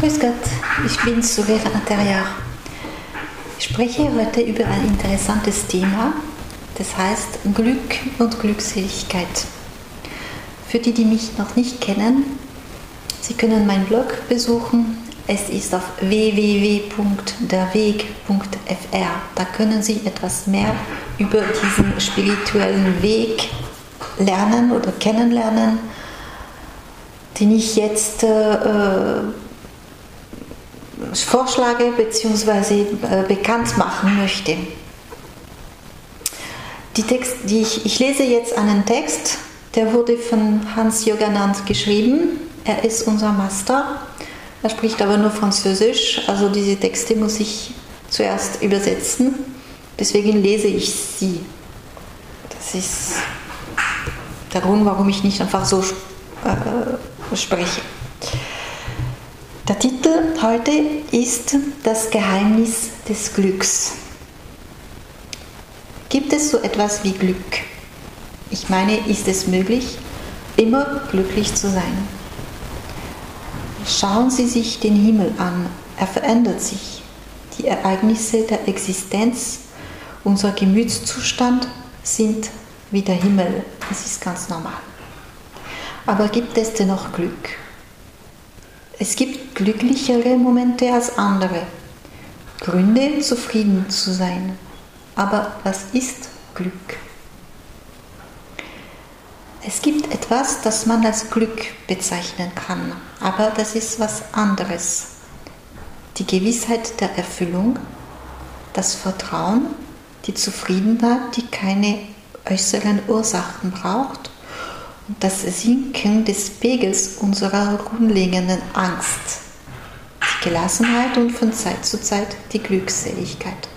Grüß Gott, ich bin Souvera Interieur. Ich spreche heute über ein interessantes Thema, das heißt Glück und Glückseligkeit. Für die, die mich noch nicht kennen, Sie können meinen Blog besuchen. Es ist auf www.derweg.fr. Da können Sie etwas mehr über diesen spirituellen Weg lernen oder kennenlernen, den ich jetzt äh, vorschlage bzw. Äh, bekannt machen möchte. Die Text, die ich, ich lese jetzt einen Text, der wurde von Hans Yoganand geschrieben. Er ist unser Master. Er spricht aber nur Französisch, also diese Texte muss ich zuerst übersetzen. Deswegen lese ich sie. Das ist der Grund, warum ich nicht einfach so äh, spreche. Der Titel heute ist Das Geheimnis des Glücks. Gibt es so etwas wie Glück? Ich meine, ist es möglich, immer glücklich zu sein? Schauen Sie sich den Himmel an, er verändert sich. Die Ereignisse der Existenz, unser Gemütszustand sind wie der Himmel, das ist ganz normal. Aber gibt es dennoch Glück? Es gibt glücklichere Momente als andere. Gründe, zufrieden zu sein. Aber was ist Glück? Es gibt etwas, das man als Glück bezeichnen kann, aber das ist was anderes. Die Gewissheit der Erfüllung, das Vertrauen, die Zufriedenheit, die keine äußeren Ursachen braucht das Sinken des Pegels unserer grundlegenden Angst, Gelassenheit und von Zeit zu Zeit die Glückseligkeit.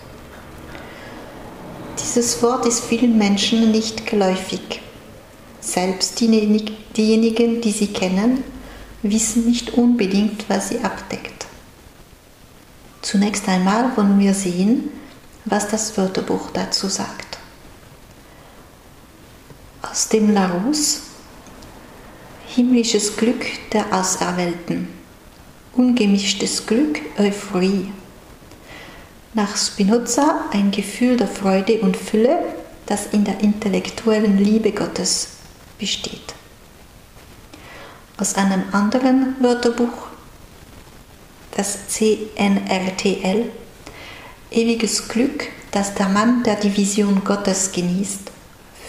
Dieses Wort ist vielen Menschen nicht geläufig. Selbst diejenigen, die sie kennen, wissen nicht unbedingt, was sie abdeckt. Zunächst einmal wollen wir sehen, was das Wörterbuch dazu sagt. Aus dem Larousse himmlisches Glück der Auserwählten, ungemischtes Glück, Euphorie. Nach Spinoza ein Gefühl der Freude und Fülle, das in der intellektuellen Liebe Gottes besteht. Aus einem anderen Wörterbuch, das CNRTL, ewiges Glück, das der Mann, der die Vision Gottes genießt,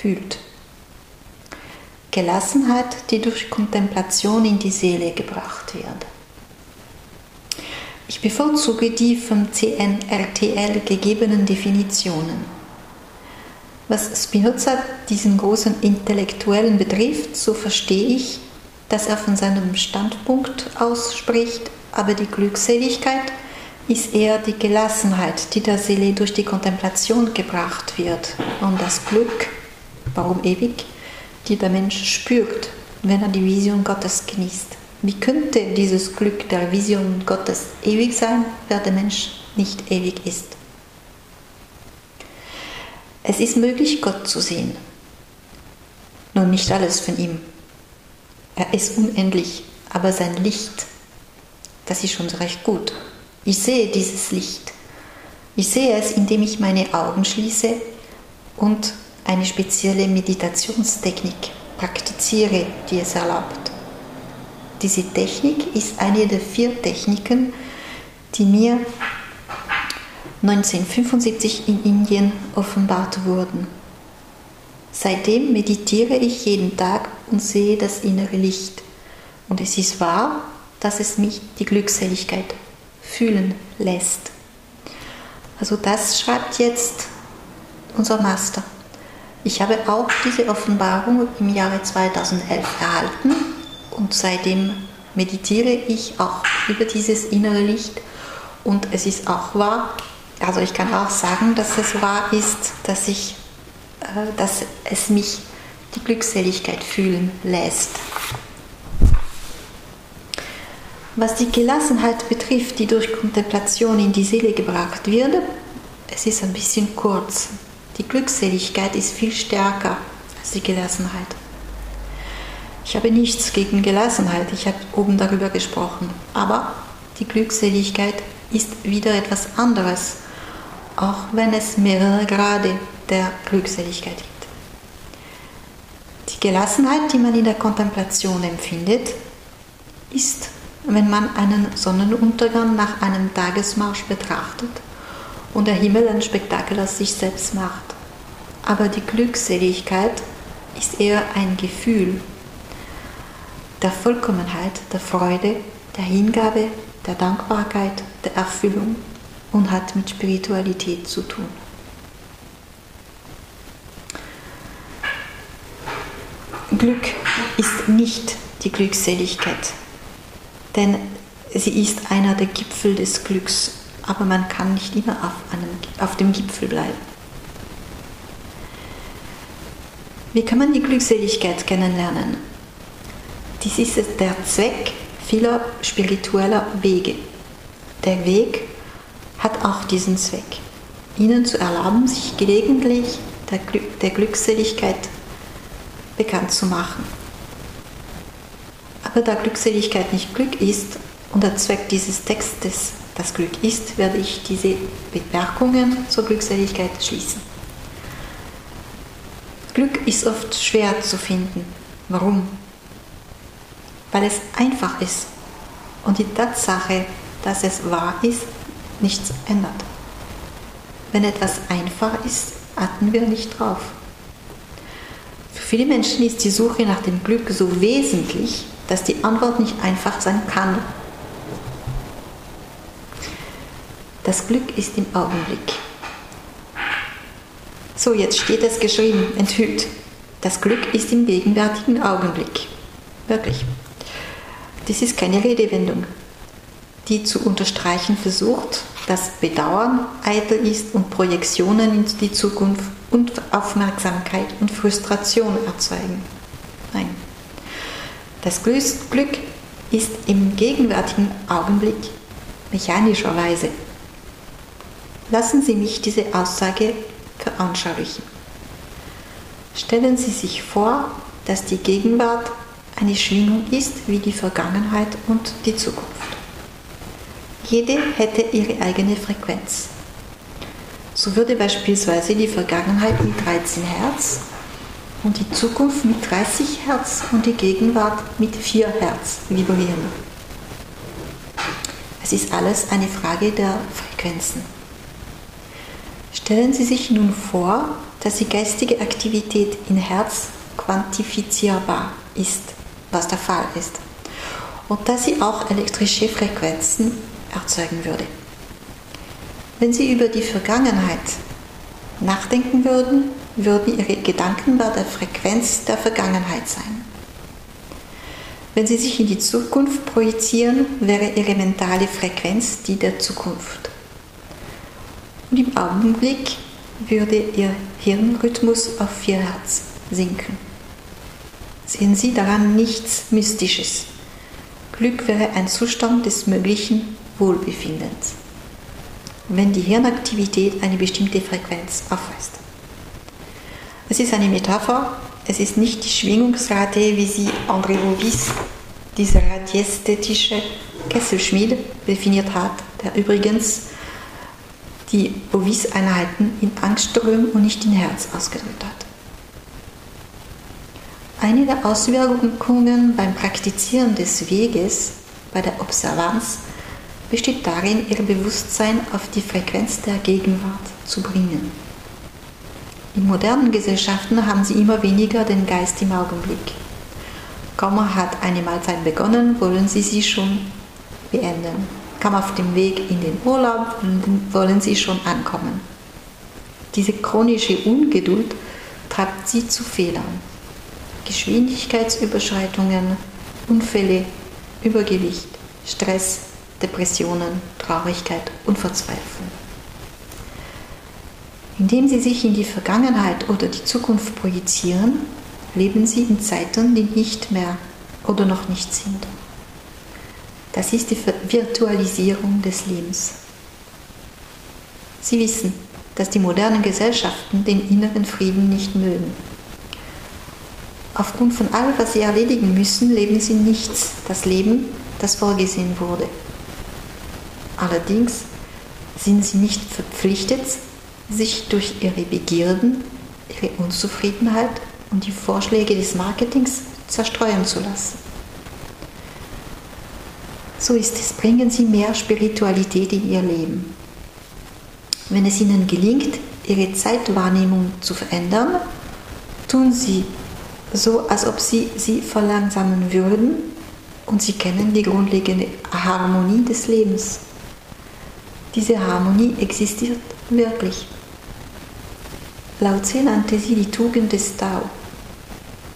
fühlt. Gelassenheit, die durch Kontemplation in die Seele gebracht wird. Ich bevorzuge die vom CNRTL gegebenen Definitionen. Was Spinoza diesen großen Intellektuellen betrifft, so verstehe ich, dass er von seinem Standpunkt aus spricht, aber die Glückseligkeit ist eher die Gelassenheit, die der Seele durch die Kontemplation gebracht wird. Und das Glück, warum ewig, die der Mensch spürt, wenn er die Vision Gottes genießt. Wie könnte dieses Glück der Vision Gottes ewig sein, wer der Mensch nicht ewig ist? Es ist möglich, Gott zu sehen. Nun nicht alles von ihm. Er ist unendlich, aber sein Licht, das ist schon recht gut. Ich sehe dieses Licht. Ich sehe es, indem ich meine Augen schließe und eine spezielle Meditationstechnik praktiziere, die es erlaubt. Diese Technik ist eine der vier Techniken, die mir 1975 in Indien offenbart wurden. Seitdem meditiere ich jeden Tag und sehe das innere Licht. Und es ist wahr, dass es mich die Glückseligkeit fühlen lässt. Also das schreibt jetzt unser Master. Ich habe auch diese Offenbarung im Jahre 2011 erhalten und seitdem meditiere ich auch über dieses innere Licht und es ist auch wahr, also ich kann auch sagen, dass es wahr ist, dass, ich, äh, dass es mich die Glückseligkeit fühlen lässt. Was die Gelassenheit betrifft, die durch Kontemplation in die Seele gebracht wird, es ist ein bisschen kurz. Die Glückseligkeit ist viel stärker als die Gelassenheit. Ich habe nichts gegen Gelassenheit, ich habe oben darüber gesprochen. Aber die Glückseligkeit ist wieder etwas anderes, auch wenn es mehrere Grade der Glückseligkeit gibt. Die Gelassenheit, die man in der Kontemplation empfindet, ist, wenn man einen Sonnenuntergang nach einem Tagesmarsch betrachtet und der Himmel ein Spektakel aus sich selbst macht. Aber die Glückseligkeit ist eher ein Gefühl der Vollkommenheit, der Freude, der Hingabe, der Dankbarkeit, der Erfüllung und hat mit Spiritualität zu tun. Glück ist nicht die Glückseligkeit, denn sie ist einer der Gipfel des Glücks, aber man kann nicht immer auf, einem, auf dem Gipfel bleiben. Wie kann man die Glückseligkeit kennenlernen? Dies ist der Zweck vieler spiritueller Wege. Der Weg hat auch diesen Zweck, ihnen zu erlauben, sich gelegentlich der, Glück, der Glückseligkeit bekannt zu machen. Aber da Glückseligkeit nicht Glück ist und der Zweck dieses Textes das Glück ist, werde ich diese Bemerkungen zur Glückseligkeit schließen. Glück ist oft schwer zu finden. Warum? Weil es einfach ist und die Tatsache, dass es wahr ist, nichts ändert. Wenn etwas einfach ist, achten wir nicht drauf. Für viele Menschen ist die Suche nach dem Glück so wesentlich, dass die Antwort nicht einfach sein kann. Das Glück ist im Augenblick. So, jetzt steht es geschrieben, enthüllt. Das Glück ist im gegenwärtigen Augenblick. Wirklich. Das ist keine Redewendung, die zu unterstreichen versucht, dass Bedauern eitel ist und Projektionen in die Zukunft und Aufmerksamkeit und Frustration erzeugen. Nein. Das Glück ist im gegenwärtigen Augenblick mechanischerweise. Lassen Sie mich diese Aussage veranschaulichen. Stellen Sie sich vor, dass die Gegenwart eine Schwingung ist wie die Vergangenheit und die Zukunft. Jede hätte ihre eigene Frequenz. So würde beispielsweise die Vergangenheit mit 13 Hertz und die Zukunft mit 30 Hertz und die Gegenwart mit 4 Hertz vibrieren. Es ist alles eine Frage der Frequenzen. Stellen Sie sich nun vor, dass die geistige Aktivität in Herz quantifizierbar ist, was der Fall ist, und dass sie auch elektrische Frequenzen erzeugen würde. Wenn Sie über die Vergangenheit nachdenken würden, würden Ihre Gedanken bei der Frequenz der Vergangenheit sein. Wenn Sie sich in die Zukunft projizieren, wäre Ihre mentale Frequenz die der Zukunft. Und im Augenblick würde Ihr Hirnrhythmus auf 4 Hertz sinken. Sehen Sie daran nichts Mystisches. Glück wäre ein Zustand des möglichen Wohlbefindens, wenn die Hirnaktivität eine bestimmte Frequenz aufweist. Es ist eine Metapher, es ist nicht die Schwingungsrate, wie sie André Bovis, dieser radiästhetische Kesselschmied, definiert hat, der übrigens die Bovis-Einheiten in Angstströmen und nicht in Herz ausgedrückt hat. Eine der Auswirkungen beim Praktizieren des Weges, bei der Observanz, besteht darin, ihr Bewusstsein auf die Frequenz der Gegenwart zu bringen. In modernen Gesellschaften haben sie immer weniger den Geist im Augenblick. Kaum hat eine Mahlzeit begonnen, wollen sie sie schon beenden. Kaum auf dem Weg in den Urlaub wollen sie schon ankommen. Diese chronische Ungeduld treibt sie zu Fehlern. Geschwindigkeitsüberschreitungen, Unfälle, Übergewicht, Stress, Depressionen, Traurigkeit und Verzweiflung. Indem sie sich in die Vergangenheit oder die Zukunft projizieren, leben sie in Zeiten, die nicht mehr oder noch nicht sind. Das ist die Virtualisierung des Lebens. Sie wissen, dass die modernen Gesellschaften den inneren Frieden nicht mögen. Aufgrund von allem, was sie erledigen müssen, leben sie nichts, das Leben, das vorgesehen wurde. Allerdings sind sie nicht verpflichtet, sich durch ihre Begierden, ihre Unzufriedenheit und die Vorschläge des Marketings zerstreuen zu lassen. So ist es, bringen Sie mehr Spiritualität in Ihr Leben. Wenn es Ihnen gelingt, Ihre Zeitwahrnehmung zu verändern, tun Sie so, als ob Sie sie verlangsamen würden und Sie kennen die grundlegende Harmonie des Lebens. Diese Harmonie existiert wirklich. Lao Tse nannte sie die Tugend des Tao.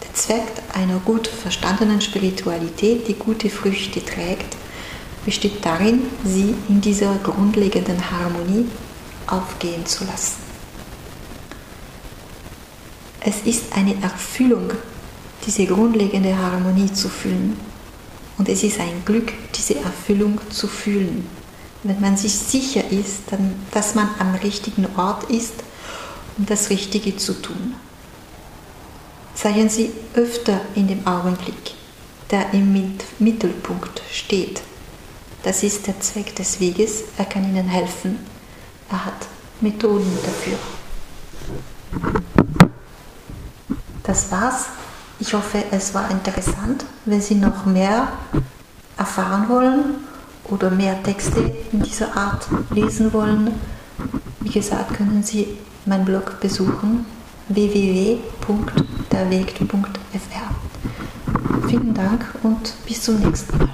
Der Zweck einer gut verstandenen Spiritualität, die gute Früchte trägt, besteht darin, sie in dieser grundlegenden Harmonie aufgehen zu lassen. Es ist eine Erfüllung, diese grundlegende Harmonie zu fühlen. Und es ist ein Glück, diese Erfüllung zu fühlen. Wenn man sich sicher ist, dann, dass man am richtigen Ort ist, um das Richtige zu tun. Seien Sie öfter in dem Augenblick, der im Mittelpunkt steht. Das ist der Zweck des Weges. Er kann Ihnen helfen. Er hat Methoden dafür. Das war's. Ich hoffe, es war interessant. Wenn Sie noch mehr erfahren wollen oder mehr Texte in dieser Art lesen wollen, wie gesagt, können Sie meinen Blog besuchen www.derweg.fr. Vielen Dank und bis zum nächsten Mal.